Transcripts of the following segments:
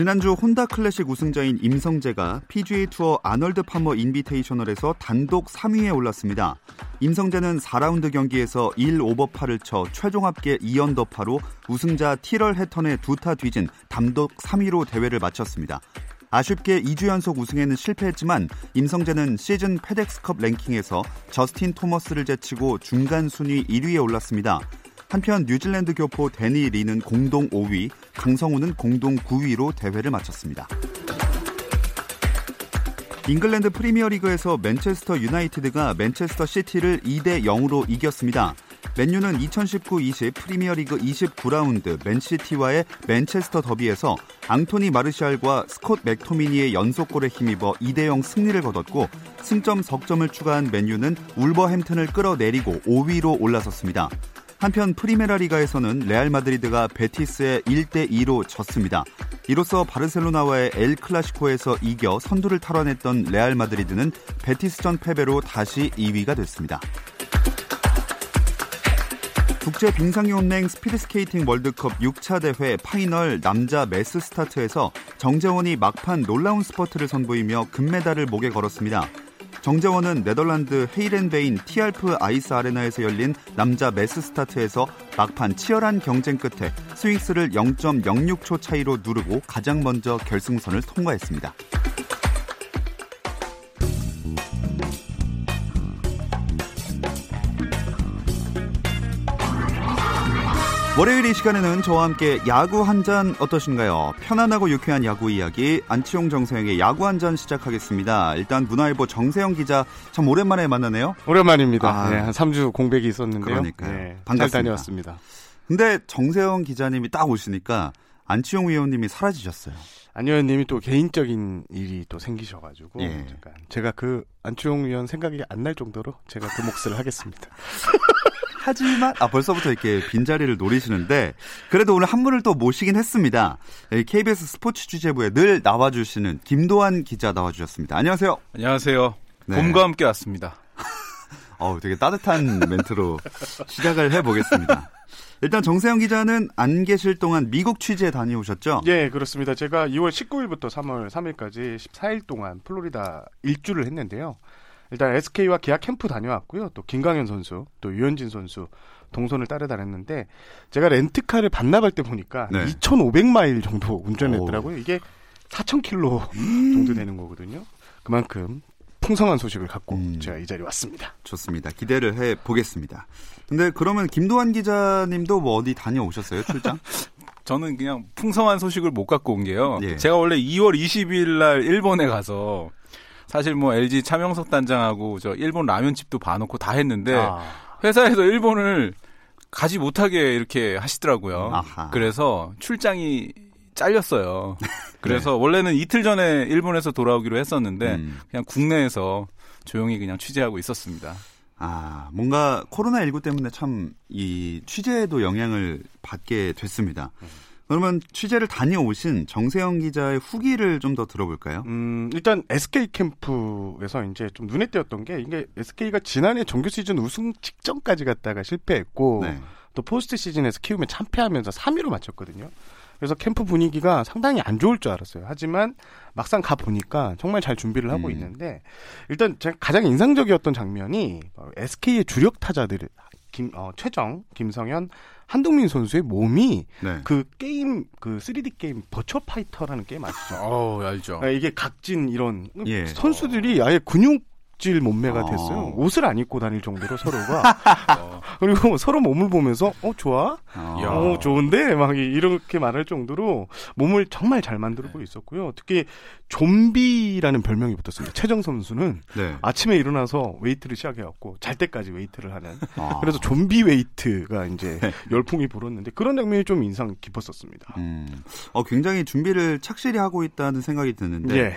지난주 혼다 클래식 우승자인 임성재가 PGA 투어 아널드 파머 인비테이셔널에서 단독 3위에 올랐습니다. 임성재는 4라운드 경기에서 1 오버 파를 쳐 최종 합계 2언더 파로 우승자 티럴 해턴의 두타 뒤진 단독 3위로 대회를 마쳤습니다. 아쉽게 2주 연속 우승에는 실패했지만 임성재는 시즌 페덱스컵 랭킹에서 저스틴 토머스를 제치고 중간 순위 1위에 올랐습니다. 한편 뉴질랜드 교포 대니 리는 공동 5위, 강성훈은 공동 9위로 대회를 마쳤습니다. 잉글랜드 프리미어리그에서 맨체스터 유나이티드가 맨체스터 시티를 2대 0으로 이겼습니다. 맨유는 2019-20 프리미어리그 29라운드 맨시티와의 맨체스터 더비에서 앙토니 마르샬과 스콧 맥토미니의 연속골에 힘입어 2대 0 승리를 거뒀고 승점 석점을 추가한 맨유는 울버햄튼을 끌어내리고 5위로 올라섰습니다. 한편 프리메라 리가에서는 레알 마드리드가 베티스에 1대 2로 졌습니다. 이로써 바르셀로나와의 엘 클라시코에서 이겨 선두를 탈환했던 레알 마드리드는 베티스전 패배로 다시 2위가 됐습니다. 국제 빙상연맹 스피드스케이팅 월드컵 6차 대회 파이널 남자 매스 스타트에서 정재원이 막판 놀라운 스퍼트를 선보이며 금메달을 목에 걸었습니다. 정재원은 네덜란드 헤이렌베인 티알프 아이스 아레나에서 열린 남자 매스 스타트에서 막판 치열한 경쟁 끝에 스윙스를 0.06초 차이로 누르고 가장 먼저 결승선을 통과했습니다. 월요일 이 시간에는 저와 함께 야구 한 잔 어떠신가요? 편안하고 유쾌한 야구 이야기 안치용 정세영의 야구 한 잔 시작하겠습니다. 일단 문화일보 정세영 기자 참 오랜만에 만나네요. 오랜만입니다. 아, 네, 한 3주 공백이 있었는데요. 그러니까요. 네, 반갑습니다. 잘 다녀왔습니다. 근데 정세영 기자님이 딱 오시니까 안치용 위원님이 사라지셨어요. 안 의원님이 또 개인적인 일이 또 생기셔가지고 예. 잠깐 제가 그 안치용 위원 생각이 안 날 정도로 제가 그 몫을 하겠습니다. 하지만 아 벌써부터 이렇게 빈자리를 노리시는데 그래도 오늘 한 분을 또 모시긴 했습니다. KBS 스포츠 취재부에 늘 나와주시는 김도환 기자 나와주셨습니다. 안녕하세요. 안녕하세요. 네. 봄과 함께 왔습니다. 어, 되게 따뜻한 멘트로 시작을 해보겠습니다. 일단 정세영 기자는 안 계실 동안 미국 취재 다녀오셨죠? 예, 그렇습니다. 제가 2월 19일부터 3월 3일까지 14일 동안 플로리다 일주를 했는데요. 일단 SK와 계약 캠프 다녀왔고요. 또 김강현 선수, 또 유현진 선수 동선을 따르다녔는데 제가 렌트카를 반납할 때 보니까 네. 2,500마일 정도 운전했더라고요. 이게 4,000킬로 정도 되는 거거든요. 그만큼 풍성한 소식을 갖고 음. 제가 이 자리에 왔습니다. 좋습니다. 기대를 해 보겠습니다. 근데 그러면 김도환 기자님도 뭐 어디 다녀오셨어요? 출장? 저는 그냥 풍성한 소식을 못 갖고 온 게요. 예. 제가 원래 2월 20일 날 일본에 가서 사실 뭐 LG 차명석 단장하고 저 일본 라면집도 봐놓고 다 했는데 아. 회사에서 일본을 가지 못하게 이렇게 하시더라고요. 아하. 그래서 출장이 잘렸어요. 그래서 네. 원래는 이틀 전에 일본에서 돌아오기로 했었는데 음. 그냥 국내에서 조용히 그냥 취재하고 있었습니다. 아, 뭔가 코로나19 때문에 참 이 취재에도 영향을 받게 됐습니다. 음. 그러면 취재를 다녀오신 정세영 기자의 후기를 좀 더 들어볼까요? 음, 일단 SK 캠프에서 이제 좀 눈에 띄었던 게 이게 SK가 지난해 정규 시즌 우승 직전까지 갔다가 실패했고 네. 또 포스트 시즌에서 키움에 참패하면서 3위로 마쳤거든요. 그래서 캠프 분위기가 상당히 안 좋을 줄 알았어요. 하지만 막상 가 보니까 정말 잘 준비를 하고 음. 있는데 일단 제가 가장 인상적이었던 장면이 SK의 주력 타자들 김, 어, 최정, 김성현, 한동민 선수의 몸이 네. 그 게임 그 3D 게임 버추어 파이터라는 게임 아시죠? 어, 알죠. 네, 이게 각진 이런 예. 선수들이 아예 근육 근육질 몸매가 됐어요. 어. 옷을 안 입고 다닐 정도로 서로가. 어. 그리고 서로 몸을 보면서 어 좋아, 어, 어 좋은데 막 이렇게 말할 정도로 몸을 정말 잘 만들고 네. 있었고요. 특히 좀비라는 별명이 붙었습니다. 최정 선수는 네. 아침에 일어나서 웨이트를 시작해갖고 잘 때까지 웨이트를 하는. 아. 그래서 좀비 웨이트가 이제 네. 열풍이 불었는데 그런 장면이 좀 인상 깊었었습니다. 음. 어, 굉장히 준비를 착실히 하고 있다는 생각이 드는데. 예.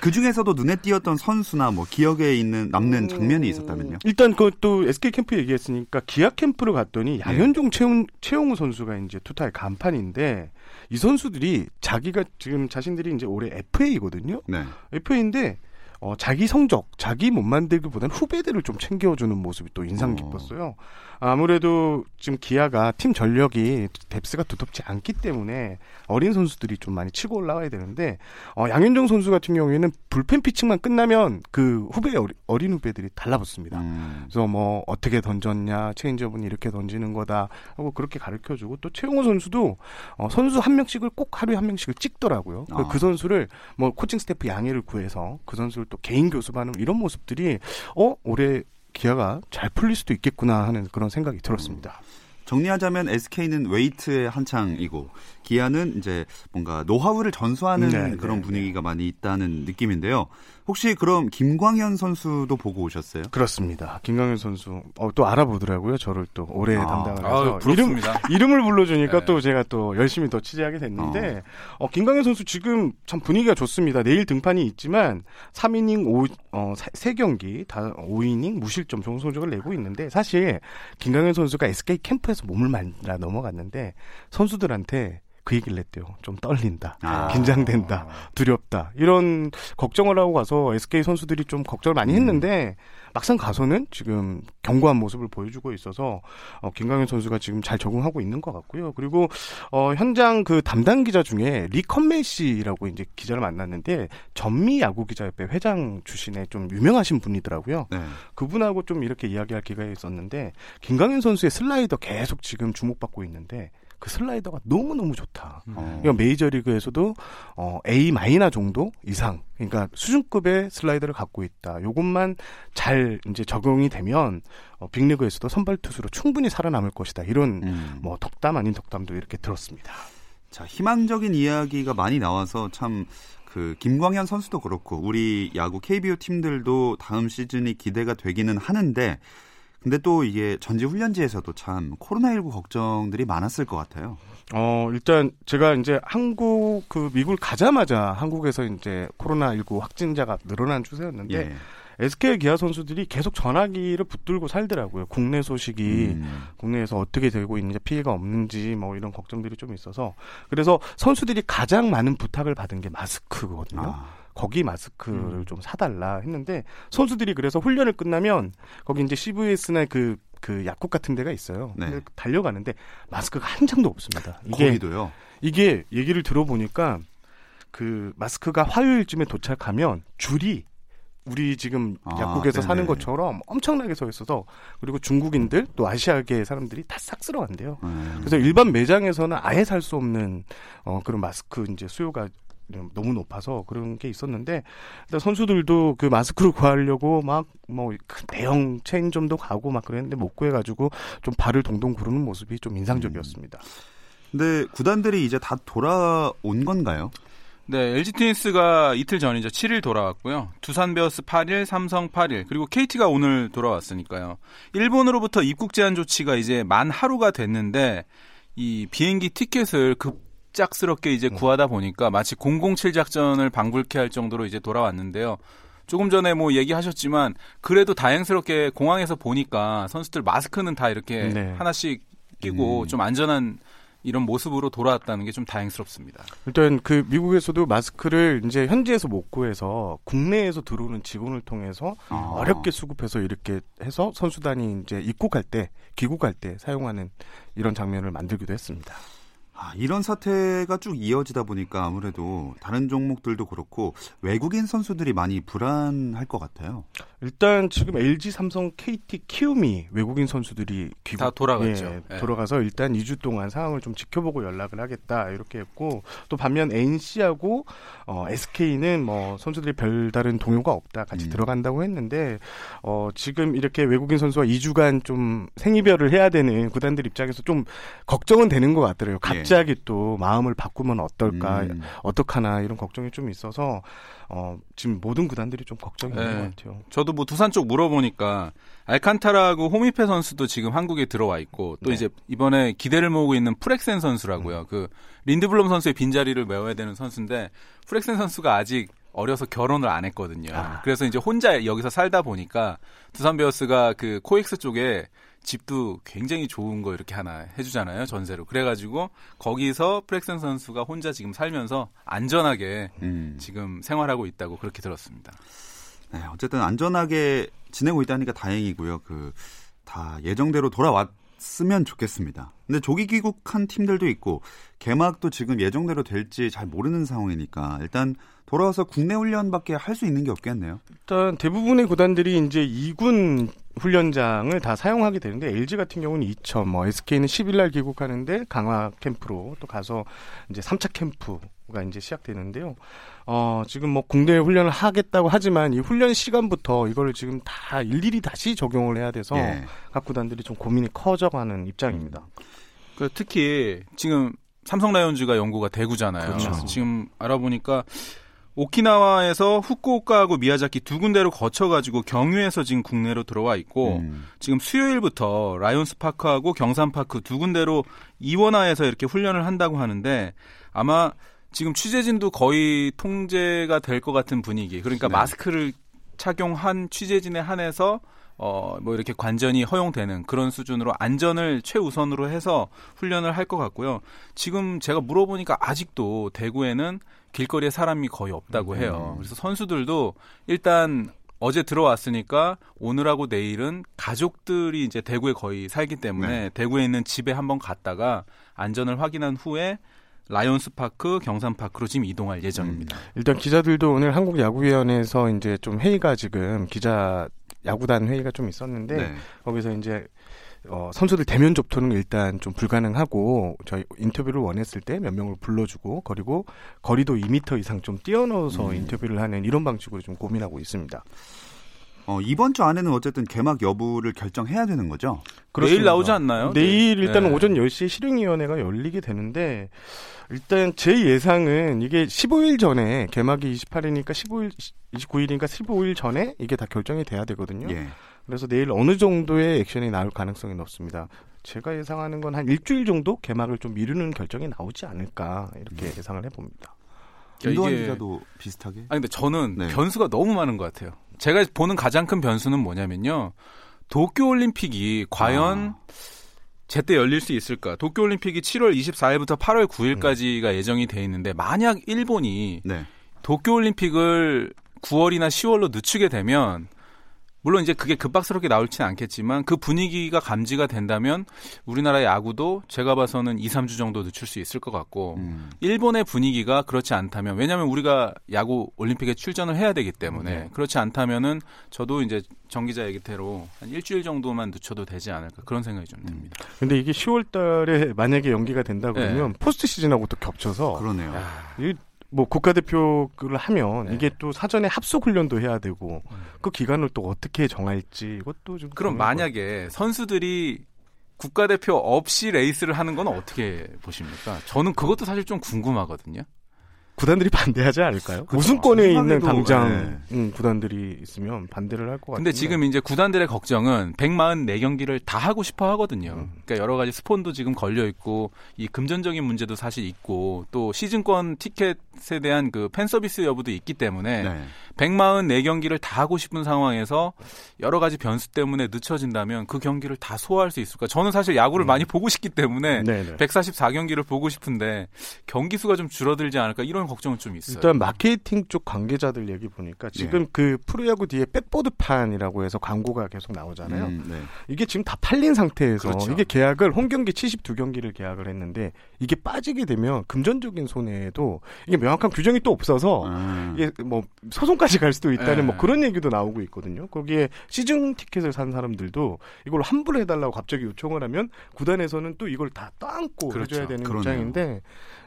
그 중에서도 눈에 띄었던 선수나 뭐 기억에 있는 남는 장면이 있었다면요? 일단 그 또 SK 캠프 얘기했으니까 기아 캠프를 갔더니 네. 양현종 최형, 최형우 선수가 이제 투타의 간판인데 이 선수들이 자기가 지금 자신들이 이제 올해 FA거든요. 네. FA인데 어, 자기 성적, 자기 못 만들기보다는 후배들을 좀 챙겨주는 모습이 또 인상 어. 깊었어요. 아무래도 지금 기아가 팀 전력이 뎁스가 두텁지 않기 때문에 어린 선수들이 좀 많이 치고 올라와야 되는데 어, 양현종 선수 같은 경우에는 불펜 피칭만 끝나면 그 후배 어린 후배들이 달라붙습니다. 음. 그래서 뭐 어떻게 던졌냐, 체인지업은 이렇게 던지는 거다 하고 그렇게 가르쳐주고 또 최형우 선수도 어, 선수 한 명씩을 꼭 하루에 한 명씩을 찍더라고요. 그 아. 그 선수를 뭐 코칭 스태프 양해를 구해서 그 선수를 또 개인 교습하는 이런 모습들이 어 올해 기아가 잘 풀릴 수도 있겠구나 하는 그런 생각이 들었습니다. 정리하자면 SK는 웨이트에 한창이고 기아는 이제 뭔가 노하우를 전수하는 네, 그런 네, 분위기가 네. 많이 있다는 느낌인데요. 혹시 그럼 김광현 선수도 보고 오셨어요? 그렇습니다. 김광현 선수 어, 또 알아보더라고요. 저를 또 오래 아, 담당을 해서 아, 이름 이름을 불러주니까 네. 또 제가 또 열심히 더 취재하게 됐는데 어. 어, 김광현 선수 지금 참 분위기가 좋습니다. 내일 등판이 있지만 3이닝 5 어, 3경기 다 5이닝 무실점 좋은 성적을 내고 있는데 사실 김광현 선수가 SK 캠프에서 몸을 만나 넘어갔는데 선수들한테 그 얘기를 했대요. 좀 떨린다. 아. 긴장된다. 두렵다. 이런 걱정을 하고 가서 SK 선수들이 좀 걱정을 많이 음. 했는데 막상 가서는 지금 견고한 모습을 보여주고 있어서 어, 김강현 선수가 지금 잘 적응하고 있는 것 같고요. 그리고 어, 현장 그 담당 기자 중에 리컨메 씨라고 이제 기자를 만났는데 전미 야구 기자협회 회장 출신의 좀 유명하신 분이더라고요. 네. 그분하고 좀 이렇게 이야기할 기회가 있었는데 김강현 선수의 슬라이더 계속 지금 주목받고 있는데 그 슬라이더가 너무너무 좋다. 음. 그러니까 메이저리그에서도 어, A 마이너 정도 이상 그러니까 수준급의 슬라이더를 갖고 있다. 요것만 잘 이제 적용이 되면 어, 빅리그에서도 선발 투수로 충분히 살아남을 것이다. 이런 음. 뭐 덕담 아닌 덕담도 이렇게 들었습니다. 자, 희망적인 이야기가 많이 나와서 참 그 김광현 선수도 그렇고 우리 야구 KBO 팀들도 다음 시즌이 기대가 되기는 하는데 근데 또 이게 전지 훈련지에서도 참 코로나19 걱정들이 많았을 것 같아요. 어, 일단 제가 이제 한국 그 미국을 가자마자 한국에서 이제 코로나19 확진자가 늘어난 추세였는데 예. SK 기아 선수들이 계속 전화기를 붙들고 살더라고요. 국내 소식이 음. 국내에서 어떻게 되고 있는지 피해가 없는지 뭐 이런 걱정들이 좀 있어서 그래서 선수들이 가장 많은 부탁을 받은 게 마스크거든요. 아. 거기 마스크를 음. 좀 사달라 했는데 선수들이 그래서 훈련을 끝나면 거기 이제 CVS나 그, 그 약국 같은 데가 있어요. 네. 달려가는데 마스크가 한 장도 없습니다. 이게, 거기도요? 이게 얘기를 들어보니까 그 마스크가 화요일쯤에 도착하면 줄이 우리 지금 아, 약국에서 네네. 사는 것처럼 엄청나게 서 있어서 그리고 중국인들 또 아시아계 사람들이 다 싹쓸어간대요. 음. 그래서 일반 매장에서는 아예 살 수 없는 어 그런 마스크 이제 수요가 너무 높아서 그런 게 있었는데 선수들도 그 마스크를 구하려고 막 뭐 대형 체인점도 가고 막 그랬는데 못 구해가지고 좀 발을 동동 구르는 모습이 좀 인상적이었습니다. 음. 근데 구단들이 이제 다 돌아온 건가요? 네, LG 트윈스가 이틀 전이죠. 7일 돌아왔고요. 두산 베어스 8일, 삼성 8일, 그리고 KT가 오늘 돌아왔으니까요. 일본으로부터 입국 제한 조치가 이제 만 하루가 됐는데 이 비행기 티켓을 급 갑작스럽게 이제 음. 구하다 보니까 마치 007 작전을 방불케 할 정도로 이제 돌아왔는데요. 조금 전에 뭐 얘기하셨지만 그래도 다행스럽게 공항에서 보니까 선수들 마스크는 다 이렇게 네. 하나씩 끼고 음. 좀 안전한 이런 모습으로 돌아왔다는 게 좀 다행스럽습니다. 일단 그 미국에서도 마스크를 이제 현지에서 못 구해서 국내에서 들어오는 직원을 통해서 아. 어렵게 수급해서 이렇게 해서 선수단이 이제 입국할 때 귀국할 때 사용하는 이런 장면을 만들기도 했습니다. 아, 이런 사태가 쭉 이어지다 보니까 아무래도 다른 종목들도 그렇고 외국인 선수들이 많이 불안할 것 같아요. 일단 지금 LG, 삼성, KT, 키움이 외국인 선수들이 귀국, 다 돌아갔죠. 예, 네. 돌아가서 일단 2주 동안 상황을 좀 지켜보고 연락을 하겠다 이렇게 했고 또 반면 NC하고 어, SK는 뭐 선수들이 별다른 동요가 없다 같이 음. 들어간다고 했는데 어, 지금 이렇게 외국인 선수와 2주간 좀 생이별을 해야 되는 구단들 입장에서 좀 걱정은 되는 것 같더라고요. 예. 갑자기 예. 또 마음을 바꾸면 어떨까, 음. 어떡하나 이런 걱정이 좀 있어서 어, 지금 모든 구단들이 좀 걱정이 네. 있는 것 같아요. 저도 뭐 두산 쪽 물어보니까 알칸타라고 호미페 선수도 지금 한국에 들어와 있고 또 네. 이제 이번에 기대를 모으고 있는 프렉센 선수라고요. 음. 그 린드블럼 선수의 빈자리를 메워야 되는 선수인데 프렉센 선수가 아직 어려서 결혼을 안 했거든요. 아. 그래서 이제 혼자 여기서 살다 보니까 두산 베어스가 그 코엑스 쪽에 집도 굉장히 좋은 거 이렇게 하나 해주잖아요 전세로 그래가지고 거기서 프렉슨 선수가 혼자 지금 살면서 안전하게 음. 지금 생활하고 있다고 그렇게 들었습니다. 네, 어쨌든 안전하게 지내고 있다니까 다행이고요. 그 다 예정대로 돌아왔으면 좋겠습니다. 근데 조기 귀국한 팀들도 있고 개막도 지금 예정대로 될지 잘 모르는 상황이니까 일단 돌아와서 국내 훈련밖에 할 수 있는 게 없겠네요. 일단 대부분의 구단들이 이제 2군 훈련장을 다 사용하게 되는데 LG 같은 경우는 2천, 뭐 SK는 10일 날 귀국하는데 강화 캠프로 또 가서 이제 3차 캠프가 이제 시작되는데요. 어, 지금 뭐 국내 훈련을 하겠다고 하지만 이 훈련 시간부터 이거를 지금 다 일일이 다시 적용을 해야 돼서 예. 각 구단들이 좀 고민이 커져가는 입장입니다. 그 특히 지금 삼성 라이온즈가 연구가 대구잖아요. 그렇죠. 지금 알아보니까 오키나와에서 후쿠오카하고 미야자키 두 군데로 거쳐가지고 경유해서 지금 국내로 들어와 있고 음. 지금 수요일부터 라이온스 파크하고 경산 파크 두 군데로 이원화해서 이렇게 훈련을 한다고 하는데 아마 지금 취재진도 거의 통제가 될 것 같은 분위기. 그러니까 네. 마스크를 착용한 취재진에 한해서 어, 뭐 이렇게 관전이 허용되는 그런 수준으로 안전을 최우선으로 해서 훈련을 할 것 같고요. 지금 제가 물어보니까 아직도 대구에는 길거리에 사람이 거의 없다고 음. 해요. 그래서 선수들도 일단 어제 들어왔으니까 오늘하고 내일은 가족들이 이제 대구에 거의 살기 때문에 네. 대구에 있는 집에 한번 갔다가 안전을 확인한 후에 라이온스 파크, 경산 파크로 지금 이동할 예정입니다. 음. 일단 기자들도 오늘 한국 야구위원회에서 이제 좀 회의가 지금 기자 야구단 회의가 좀 있었는데 네. 거기서 이제 어, 선수들 대면 접촉은 일단 좀 불가능하고 저희 인터뷰를 원했을 때 몇 명을 불러주고 그리고 거리도 2미터 이상 좀 뛰어넘어서 음. 인터뷰를 하는 이런 방식으로 좀 고민하고 있습니다. 어, 이번 주 안에는 어쨌든 개막 여부를 결정해야 되는 거죠? 그렇습니다. 내일 나오지 않나요? 내일 일단은 네. 오전 10시에 실행위원회가 열리게 되는데 일단 제 예상은 이게 15일 전에 개막이 28일이니까 15일 29일이니까 15일 전에 이게 다 결정이 돼야 되거든요. 예. 그래서 내일 어느 정도의 액션이 나올 가능성이 높습니다. 제가 예상하는 건 한 일주일 정도 개막을 좀 미루는 결정이 나오지 않을까 이렇게 음. 예상을 해봅니다. 김도환 기자도 비슷하게? 아니 근데 저는 네. 변수가 너무 많은 것 같아요. 제가 보는 가장 큰 변수는 뭐냐면요. 도쿄올림픽이 과연 아. 제때 열릴 수 있을까? 도쿄올림픽이 7월 24일부터 8월 9일까지가 음. 예정이 돼 있는데 만약 일본이 네. 도쿄올림픽을 9월이나 10월로 늦추게 되면 물론 이제 그게 급박스럽게 나올지는 않겠지만 그 분위기가 감지가 된다면 우리나라 야구도 제가 봐서는 2, 3주 정도 늦출 수 있을 것 같고 음. 일본의 분위기가 그렇지 않다면 왜냐하면 우리가 야구 올림픽에 출전을 해야 되기 때문에 네. 그렇지 않다면은 저도 이제 정 기자 얘기대로 한 일주일 정도만 늦춰도 되지 않을까 그런 생각이 좀 듭니다. 음. 근데 이게 10월 달에 만약에 연기가 된다 그러면 네. 포스트 시즌하고 또 겹쳐서 그러네요. 뭐 국가대표를 하면 네. 이게 또 사전에 합숙 훈련도 해야 되고 음. 그 기간을 또 어떻게 정할지 이것도 좀 그럼 만약에 선수들이 국가대표 없이 레이스를 하는 건 어떻게 보십니까? 저는 그것도 사실 좀 궁금하거든요. 구단들이 반대하지 않을까요? 그렇죠. 우승권에 있는 당장 네. 음, 구단들이 있으면 반대를 할 것 같아요. 근데 지금 이제 구단들의 걱정은 144경기를 다 하고 싶어 하거든요. 음. 그러니까 여러 가지 스폰도 지금 걸려 있고 이 금전적인 문제도 사실 있고 또 시즌권 티켓에 대한 그 팬 서비스 여부도 있기 때문에 네. 144경기를 다 하고 싶은 상황에서 여러 가지 변수 때문에 늦춰진다면 그 경기를 다 소화할 수 있을까? 저는 사실 야구를 음. 많이 보고 싶기 때문에 네네. 144경기를 보고 싶은데 경기 수가 좀 줄어들지 않을까 이런 걱정은 좀 있어요. 일단 마케팅 쪽 관계자들 얘기 보니까 지금 네. 그 프로야구 뒤에 백보드판이라고 해서 광고가 계속 나오잖아요. 음, 네. 이게 지금 다 팔린 상태에서 그렇죠. 이게 계약을 홈 경기 72경기를 계약을 했는데 이게 빠지게 되면 금전적인 손해에도 이게 명확한 규정이 또 없어서 음. 이게 뭐 소송까지 갈 수도 있다는 네. 뭐 그런 얘기도 나오고 있거든요. 거기에 시즌 티켓을 산 사람들도 이걸 환불 해달라고 갑자기 요청을 하면 구단에서는 또 이걸 다 떠안고 그렇죠. 해줘야 되는 그러네요. 입장인데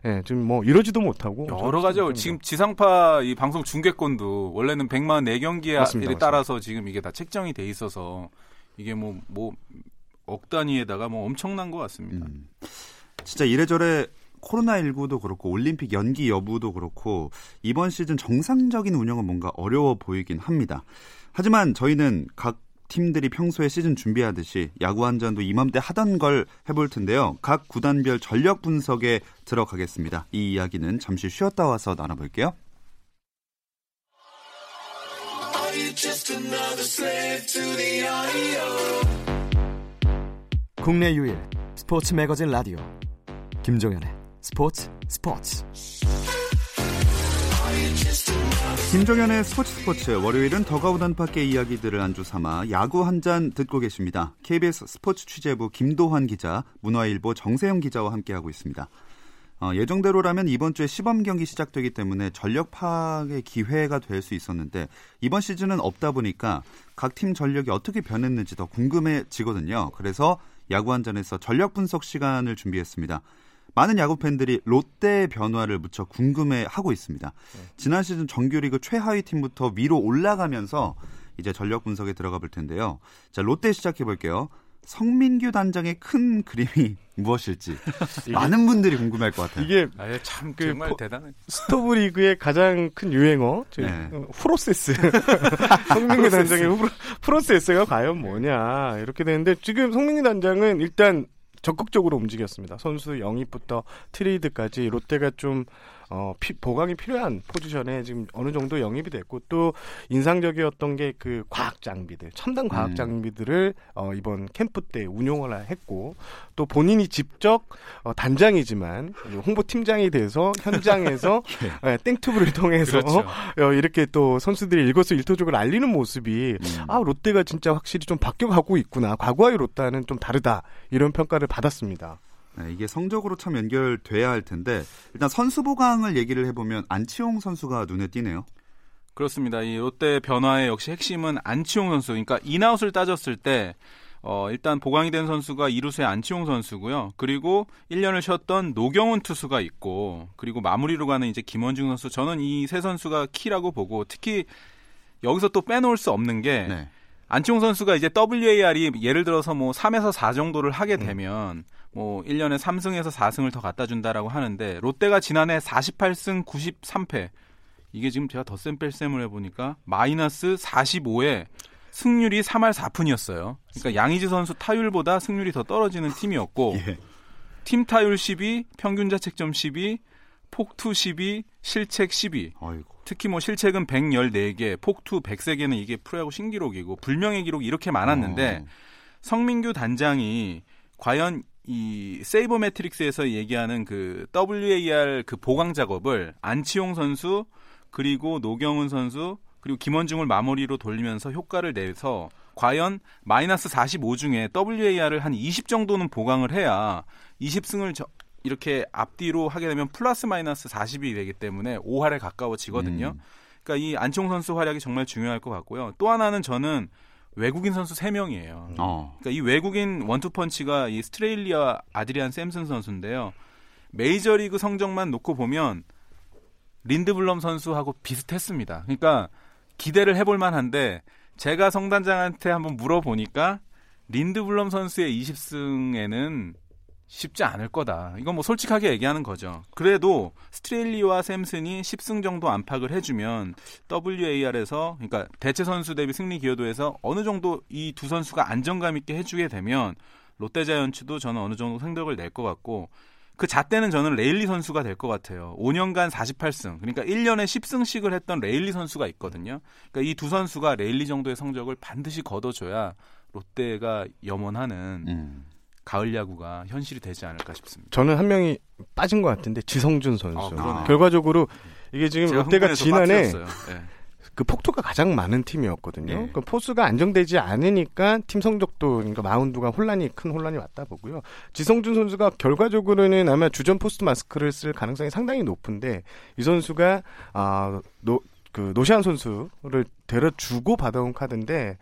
예, 지금 뭐 이러지도 못하고 여러 가지 지금 지상파 이 방송 중계권도 원래는 100만 4경기에 따라서 지금 이게 다 책정이 돼 있어서 이게 뭐뭐 뭐 억 단위에다가 뭐 엄청난 것 같습니다. 음. 진짜 이래저래 코로나19도 그렇고 올림픽 연기 여부도 그렇고 이번 시즌 정상적인 운영은 뭔가 어려워 보이긴 합니다. 하지만 저희는 각 팀들이 평소에 시즌 준비하듯이 야구 한 잔도 이맘때 하던 걸 해볼 텐데요. 각 구단별 전력 분석에 들어가겠습니다. 이 이야기는 잠시 쉬었다 와서 나눠볼게요. 국내 유일 스포츠 매거진 라디오 김종현의 스포츠 스포츠 김종현의 스포츠 스포츠 월요일은 더가우 단밖의 이야기들을 안주 삼아 야구 한 잔 듣고 계십니다. KBS 스포츠 취재부 김도환 기자, 문화일보 정세영 기자와 함께하고 있습니다. 어, 예정대로라면 이번 주에 시범 경기 시작되기 때문에 전력 파악의 기회가 될 수 있었는데 이번 시즌은 없다 보니까 각 팀 전력이 어떻게 변했는지 더 궁금해지거든요. 그래서 야구 한 잔에서 전력 분석 시간을 준비했습니다. 많은 야구 팬들이 롯데의 변화를 무척 궁금해하고 있습니다. 네. 지난 시즌 정규리그 최하위 팀부터 위로 올라가면서 이제 전력 분석에 들어가 볼 텐데요. 자, 롯데 시작해 볼게요. 성민규 단장의 큰 그림이 무엇일지 많은 분들이 궁금할 것 같아요. 이게 아예 참그 정말 대단해. 스토브 리그의 가장 큰 유행어 네. 프로세스. 성민규 단장의 프로세스가 과연 뭐냐 이렇게 되는데 지금 성민규 단장은 일단 적극적으로 움직였습니다. 선수 영입부터 트레이드까지 롯데가 좀 어, 피, 보강이 필요한 포지션에 지금 어느 정도 영입이 됐고 또 인상적이었던 게 그 과학 장비들, 첨단 과학 음. 장비들을 어, 이번 캠프 때 운용을 했고 또 본인이 직접 어, 단장이지만 홍보 팀장이 돼서 현장에서 예. 예, 땡튜브를 통해서 그렇죠. 어, 이렇게 또 선수들이 일거수일투족을 알리는 모습이 음. 아 롯데가 진짜 확실히 좀 바뀌어가고 있구나. 과거의 롯데는 좀 다르다 이런 평가를 받았습니다. 네, 이게 성적으로 참 연결돼야 할 텐데 일단 선수 보강을 얘기를 해보면 안치홍 선수가 눈에 띄네요. 그렇습니다. 이 롯데 변화의 역시 핵심은 안치홍 선수. 그러니까 인아웃을 따졌을 때 어, 일단 보강이 된 선수가 이루수의 안치홍 선수고요. 그리고 1년을 쉬었던 노경훈 투수가 있고 그리고 마무리로 가는 이제 김원중 선수. 저는 이 세 선수가 키라고 보고 특히 여기서 또 빼놓을 수 없는 게 네. 안치홍 선수가 이제 WAR이 예를 들어서 뭐 3에서 4 정도를 하게 음. 되면 음. 뭐 1년에 3승에서 4승을 더 갖다 준다라고 하는데 롯데가 지난해 48승 93패 이게 지금 제가 덧셈 뺄셈을 해보니까 마이너스 45에 승률이 3할 4푼이었어요. 그러니까 양의지 선수 타율보다 승률이 더 떨어지는 팀이었고 예. 팀 타율 12, 평균 자책점 12, 폭투 12, 실책 12. 아이고. 특히 뭐 실책은 114개, 폭투 103개는 이게 프로야구 신기록이고 불명예 기록이 이렇게 많았는데 어. 성민규 단장이 과연 이 세이버 매트릭스에서 얘기하는 그 WAR 그 보강 작업을 안치홍 선수 그리고 노경훈 선수 그리고 김원중을 마무리로 돌리면서 효과를 내서 과연 마이너스 45 중에 WAR을 한 20 정도는 보강을 해야 20승을 저, 이렇게 앞뒤로 하게 되면 플러스 마이너스 40이 되기 때문에 5할에 가까워지거든요. 음. 그러니까 이 안치홍 선수 활약이 정말 중요할 것 같고요. 또 하나는 저는 외국인 선수 3명이에요. 어. 그러니까 이 외국인 원투펀치가 이 스트레일리아 아드리안 샘슨 선수인데요. 메이저리그 성적만 놓고 보면 린드블럼 선수하고 비슷했습니다. 그러니까 기대를 해볼 만한데 제가 성단장한테 한번 물어보니까 린드블럼 선수의 20승에는 쉽지 않을 거다. 이건 뭐 솔직하게 얘기하는 거죠. 그래도 스트레일리와 샘슨이 10승 정도 안팎을 해주면 WAR에서 그러니까 대체 선수 대비 승리 기여도에서 어느 정도 이 두 선수가 안정감 있게 해주게 되면 롯데자이언츠도 저는 어느 정도 성적을 낼 것 같고 그 잣대는 저는 레일리 선수가 될 것 같아요. 5년간 48승. 그러니까 1년에 10승씩을 했던 레일리 선수가 있거든요. 그러니까 이 두 선수가 레일리 정도의 성적을 반드시 거둬줘야 롯데가 염원하는 음. 가을 야구가 현실이 되지 않을까 싶습니다. 저는 한 명이 빠진 것 같은데 지성준 선수. 아, 결과적으로 이게 지금 롯데가 지난해 네. 그 폭투가 가장 많은 팀이었거든요. 네. 그 포수가 안정되지 않으니까 팀 성적도 그러니까 마운드가 혼란이 큰 혼란이 왔다 보고요. 지성준 선수가 결과적으로는 아마 주전 포수 마스크를 쓸 가능성이 상당히 높은데 이 선수가 아, 노, 그 노시환 선수를 데려주고 받아온 카드인데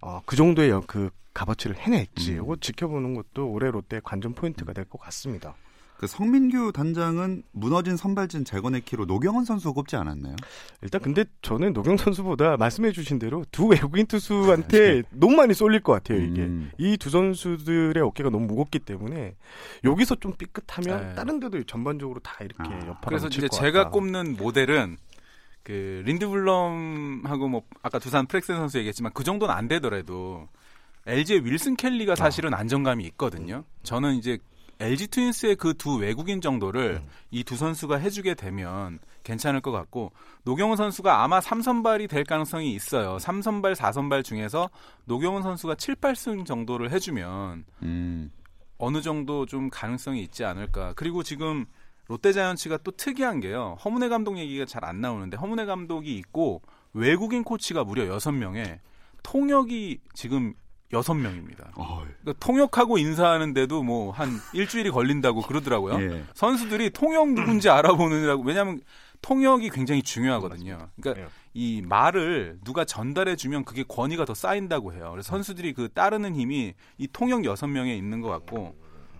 어, 그 정도의 그 값어치를 해냈지. 음. 이거 지켜보는 것도 올해 롯데 관전 포인트가 될 것 같습니다. 그 성민규 단장은 무너진 선발진 재건의 키로 노경은 선수 꼽지 않았나요? 일단 근데 저는 노경은 선수보다 말씀해주신 대로 두 외국인 투수한테 네. 너무 많이 쏠릴 것 같아요 이게 음. 이 두 선수들의 어깨가 너무 무겁기 때문에 여기서 좀 삐끗하면 네. 다른 데도 전반적으로 다 이렇게 아. 여파가 그래서 이제 제가 같다. 꼽는 모델은 그 린드블럼하고 뭐 아까 두산 플렉센 선수 얘기했지만 그 정도는 안 되더라도 LG의 윌슨 켈리가 사실은 안정감이 있거든요. 저는 이제 LG 트윈스의 그 두 외국인 정도를 음. 이두 선수가 해주게 되면 괜찮을 것 같고 노경훈 선수가 아마 3선발이 될 가능성이 있어요. 3선발, 4선발 중에서 노경훈 선수가 7, 8승 정도를 해주면 음. 어느 정도 좀 가능성이 있지 않을까. 그리고 지금 롯데자이언츠가 또 특이한 게요. 허문회 감독 얘기가 잘 안 나오는데 허문회 감독이 있고 외국인 코치가 무려 6명에 통역이 지금 여섯 명입니다. 그러니까 통역하고 인사하는데도 뭐 한 일주일이 걸린다고 그러더라고요. 예. 선수들이 통역 누군지 알아보느라고 왜냐하면 통역이 굉장히 중요하거든요. 그러니까 예. 이 말을 누가 전달해 주면 그게 권위가 더 쌓인다고 해요. 그래서 선수들이 그 따르는 힘이 이 통역 여섯 명에 있는 것 같고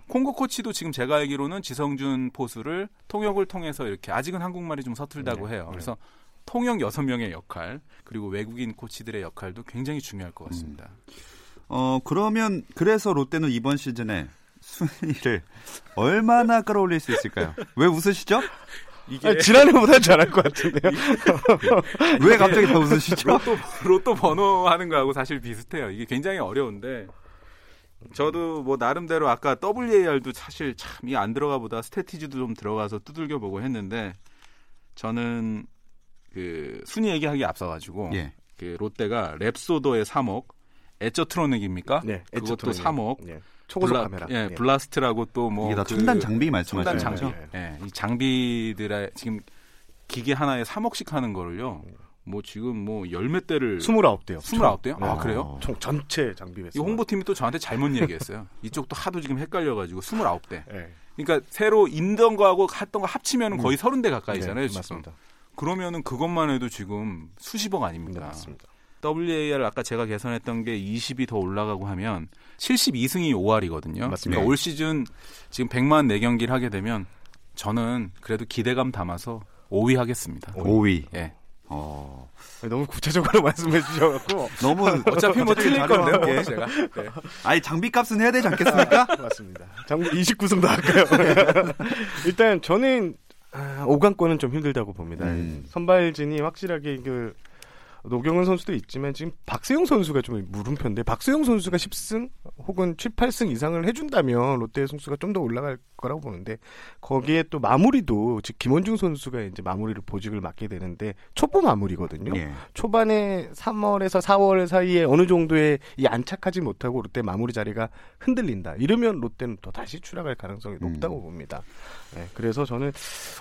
콩고 코치도 지금 제가 알기로는 지성준 포수를 통역을 통해서 이렇게 아직은 한국말이 좀 서툴다고 네. 해요. 그래서 통역 여섯 명의 역할 그리고 외국인 코치들의 역할도 굉장히 중요할 것 같습니다. 음. 어, 그러면 그래서 롯데는 이번 시즌에 순위를 얼마나 끌어올릴 수 있을까요? 왜 웃으시죠? 이게 아니, 지난해보다 잘할 것 같은데요. 왜 갑자기 다 웃으시죠? 로또, 로또 번호 하는 거하고 사실 비슷해요. 이게 굉장히 어려운데 저도 뭐 나름대로 아까 WAR도 사실 참 이 안 들어가 보다 스태티지도 좀 들어가서 두들겨 보고 했는데 저는 그 순위 얘기하기 앞서 가지고 예. 그 롯데가 랩소더의 3억, 에저트로닉입니까? 네, 그것도 3억. 네. 초고속 블라, 카메라. 예, 예. 블라스트라고 또뭐 이게 다 그, 첨단 장비 말씀하시는 첨단 장비. 거죠? 예, 이 장비들의 지금 기계 하나에 3억씩 하는 거를요. 뭐 지금 뭐 열몇 대를 29대요. 29대요? 네. 아, 그래요? 총 전체 장비 이 홍보팀이 또 저한테 잘못 얘기했어요. 이쪽도 하도 지금 헷갈려 가지고 29대. 네. 그러니까 새로 인던 거하고 했던 거 합치면 은 거의 음. 30대 가까이잖아요, 네, 맞습니다. 그러면은 그것만 해도 지금 수십억 아닙니까? 네, 맞습니다. WAR 아까 제가 계산했던 게 20이 더 올라가고 하면 72승이 5할이거든요. 맞습니다. 그러니까 올 시즌 지금 100만 4경기를 하게 되면 저는 그래도 기대감 담아서 5위 하겠습니다. 5위. 예. 어. 너무 구체적으로 말씀해 주셔갖고 너무 어차피 뭐 틀릴 건데요, 뭐 제가. 네. 아니 장비값은 해야 되지 않겠습니까? 맞습니다. 장비 29승도 할까요? 일단 저는 아, 5강권은 좀 힘들다고 봅니다. 음. 선발진이 확실하게 그 노경은 선수도 있지만 지금 박세용 선수가 좀 물음표인데 박세용 선수가 10승 혹은 7, 8승 이상을 해준다면 롯데 선수가 좀 더 올라갈 거라고 보는데 거기에 또 마무리도 즉 김원중 선수가 이제 마무리를 보직을 맡게 되는데 초보 마무리거든요. 예. 초반에 3월에서 4월 사이에 어느 정도의 이 안착하지 못하고 롯데 마무리 자리가 흔들린다. 이러면 롯데는 또 다시 추락할 가능성이 음. 높다고 음. 봅니다. 네, 그래서 저는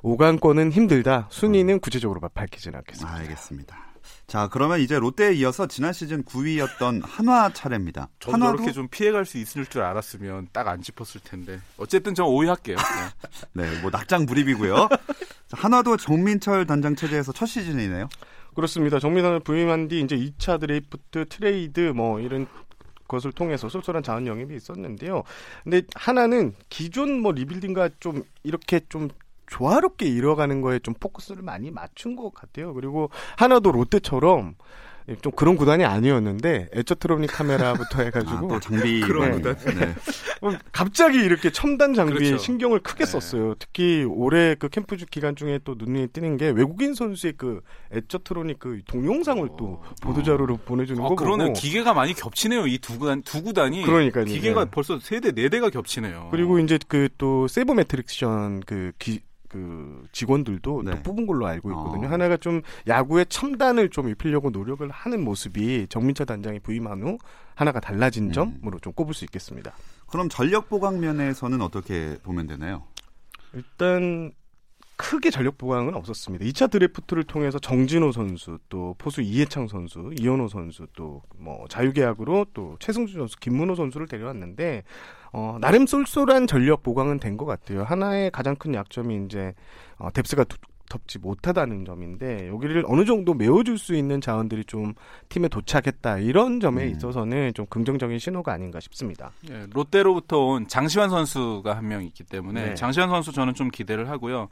5강권은 힘들다. 순위는 음. 구체적으로 밝히지는 않겠습니다. 알겠습니다. 자, 그러면 이제 롯데에 이어서 지난 시즌 9위였던 한화 차례입니다. 저도 한화도... 저렇게 좀 피해갈 수 있을 줄 알았으면 딱 안 짚었을 텐데. 어쨌든 저 5위 할게요. 네, 네 뭐 낙장 불입이고요. 한화도 정민철 단장 체제에서 첫 시즌이네요. 그렇습니다. 정민철은 부임한 뒤 이제 2차 드래프트 트레이드 뭐 이런 것을 통해서 쏠쏠한 자원 영입이 있었는데요. 근데 한화는 기존 뭐 리빌딩과 좀 이렇게 좀 조화롭게 이뤄가는 거에 좀 포커스를 많이 맞춘 것 같아요. 그리고 한화도 롯데처럼 좀 그런 구단이 아니었는데 Edgertronic 카메라부터 해가지고 아, 또 장비 그런 네. 구단 네. 어, 갑자기 이렇게 첨단 장비에 그렇죠. 신경을 크게 네. 썼어요. 특히 올해 그 캠프 기간 중에 또 눈에 띄는 게 외국인 선수의 그 Edgertronic 그 동영상을 오. 또 보도 자료로 어. 보내주는 아, 거 그러네. 보고 기계가 많이 겹치네요. 이 두 구단 두 구단이 그러니까 기계가 네. 벌써 세 대 네 대가 겹치네요. 그리고 이제 그 또 sabermetrician 그 기, 그 직원들도 네. 또 뽑은 걸로 알고 있거든요. 어. 한화가 좀 야구의 첨단을 좀 입히려고 노력을 하는 모습이 정민철 단장이 부임한 후 한화가 달라진 음. 점으로 좀 꼽을 수 있겠습니다. 그럼 전력 보강 면에서는 어떻게 보면 되나요? 일단 크게 전력 보강은 없었습니다. 2차 드래프트를 통해서 정진호 선수, 또 포수 이해창 선수, 이현호 선수, 또 뭐 자유계약으로 또 최승주 선수, 김문호 선수를 데려왔는데 어, 나름 쏠쏠한 전력 보강은 된 것 같아요. 하나의 가장 큰 약점이 이제 어, 뎁스가 덮지 못하다는 점인데 여기를 어느 정도 메워줄 수 있는 자원들이 좀 팀에 도착했다 이런 점에 음. 있어서는 좀 긍정적인 신호가 아닌가 싶습니다. 네, 롯데로부터 온 장시환 선수가 한 명 있기 때문에 네. 장시환 선수 저는 좀 기대를 하고요.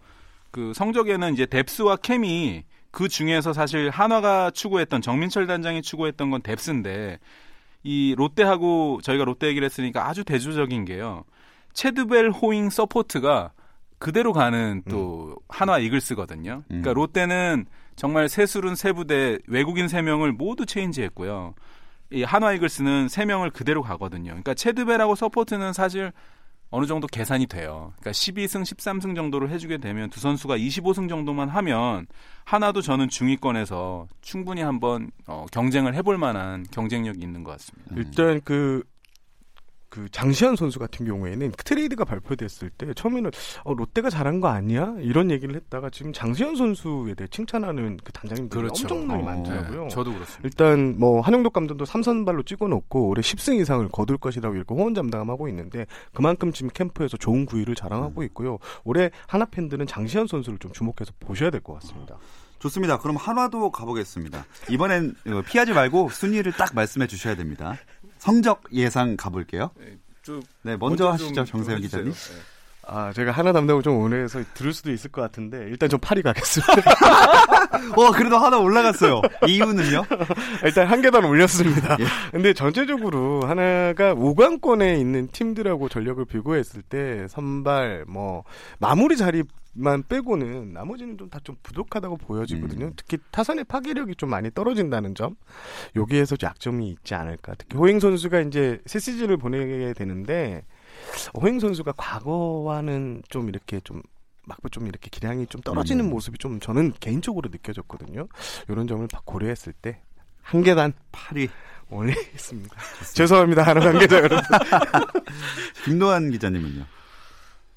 그 성적에는 이제 depth와 케미 그 중에서 사실 한화가 추구했던 정민철 단장이 추구했던 건 depth인데 이 롯데하고 저희가 롯데 얘기를 했으니까 아주 대조적인 게요. 채드벨 호잉 서폴드가 그대로 가는 또 음. 한화 이글스거든요. 그러니까 음. 롯데는 정말 새 술은 새 부대 외국인 세 명을 모두 체인지했고요. 이 한화 이글스는 세 명을 그대로 가거든요. 그러니까 채드벨하고 서폴드는 사실 어느 정도 계산이 돼요. 그러니까 12승, 13승 정도를 해주게 되면 두 선수가 25승 정도만 하면 하나도 저는 중위권에서 충분히 한번 어, 경쟁을 해볼 만한 경쟁력이 있는 것 같습니다. 일단 그 그 장시현 선수 같은 경우에는 트레이드가 발표됐을 때 처음에는 어, 롯데가 잘한 거 아니야 이런 얘기를 했다가 지금 장시현 선수에 대해 칭찬하는 그 단장님들이 그렇죠. 엄청나게 어, 많더라고요. 네, 저도 그렇습니다. 일단 뭐 한영덕 감독도 삼선발로 찍어놓고 올해 10승 이상을 거둘 것이라고 이렇게 호언 잠담하고 있는데 그만큼 지금 캠프에서 좋은 구위를 자랑하고 음. 있고요. 올해 하나 팬들은 장시현 선수를 좀 주목해서 보셔야 될 것 같습니다. 좋습니다. 그럼 한화도 가보겠습니다. 이번엔 어, 피하지 말고 순위를 딱 말씀해 주셔야 됩니다. 성적 예상 가볼게요. 네, 좀, 네 먼저, 먼저 하시죠, 정세영 기자님. 네. 아, 제가 하나 담당을 좀 오해해서 들을 수도 있을 것 같은데, 일단 좀 파리 가겠습니다. 와, 그래도 하나 올라갔어요. 이유는요? 일단 한 계단 올렸습니다. 예. 근데 전체적으로 하나가 5강권에 있는 팀들하고 전력을 비교했을 때, 선발, 뭐, 마무리 자리 만 빼고는 나머지는 좀 다좀 좀 부족하다고 보여지거든요. 음. 특히 타선의 파괴력이 좀 많이 떨어진다는 점. 여기에서 약점이 있지 않을까. 특히 호잉 선수가 이제 새 시즌을 보내게 되는데 호잉 선수가 과거와는 좀 이렇게 좀 막부 좀 이렇게 기량이 좀 떨어지는 음. 모습이 좀 저는 개인적으로 느껴졌거든요. 이런 점을 고려했을 때 한 계단 8위 올리겠습니다. 죄송합니다. 하나 관계자 여러분. 김노한 기자님은요?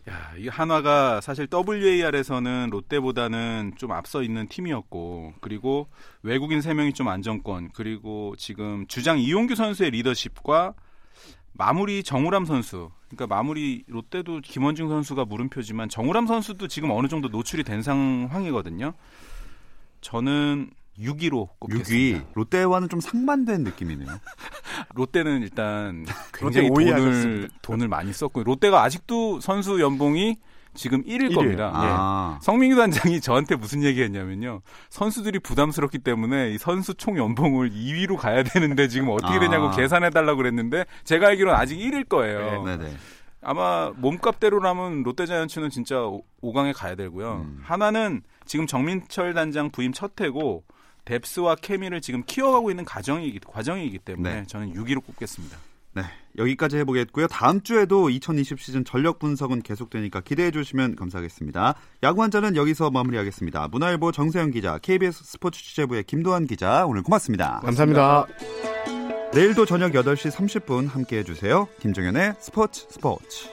야, 이 한화가 사실 WAR에서는 롯데보다는 좀 앞서 있는 팀이었고, 그리고 외국인 3명이 좀 안정권, 그리고 지금 주장 이용규 선수의 리더십과 마무리 정우람 선수, 그러니까 마무리 롯데도 김원중 선수가 물음표지만 정우람 선수도 지금 어느 정도 노출이 된 상황이거든요. 저는 6위로 꼽겠습니다. 6위. 롯데와는 좀 상반된 느낌이네요. 롯데는 일단 굉장히 돈을 돈을 많이 썼고 롯데가 아직도 선수 연봉이 지금 1일 겁니다. 아. 예. 성민규 단장이 저한테 무슨 얘기했냐면요. 선수들이 부담스럽기 때문에 이 선수 총 연봉을 2위로 가야 되는데 지금 어떻게 되냐고 아. 계산해 달라고 그랬는데 제가 알기로는 아직 1일 거예요. 네, 네. 아마 몸값대로라면 롯데자이언츠는 진짜 5강에 가야 되고요. 음. 하나는 지금 정민철 단장 부임 첫 해고 뎁스와 케미를 지금 키워가고 있는 과정이기, 과정이기 때문에 네. 저는 6위로 꼽겠습니다. 네, 여기까지 해보겠고요. 다음 주에도 2020 시즌 전력 분석은 계속되니까 기대해 주시면 감사하겠습니다. 야구 한자는 여기서 마무리하겠습니다. 문화일보 정세영 기자, KBS 스포츠 취재부의 김도환 기자, 오늘 고맙습니다. 감사합니다. 내일도 저녁 8시 30분 함께 해 주세요. 김종현의 스포츠 스포츠.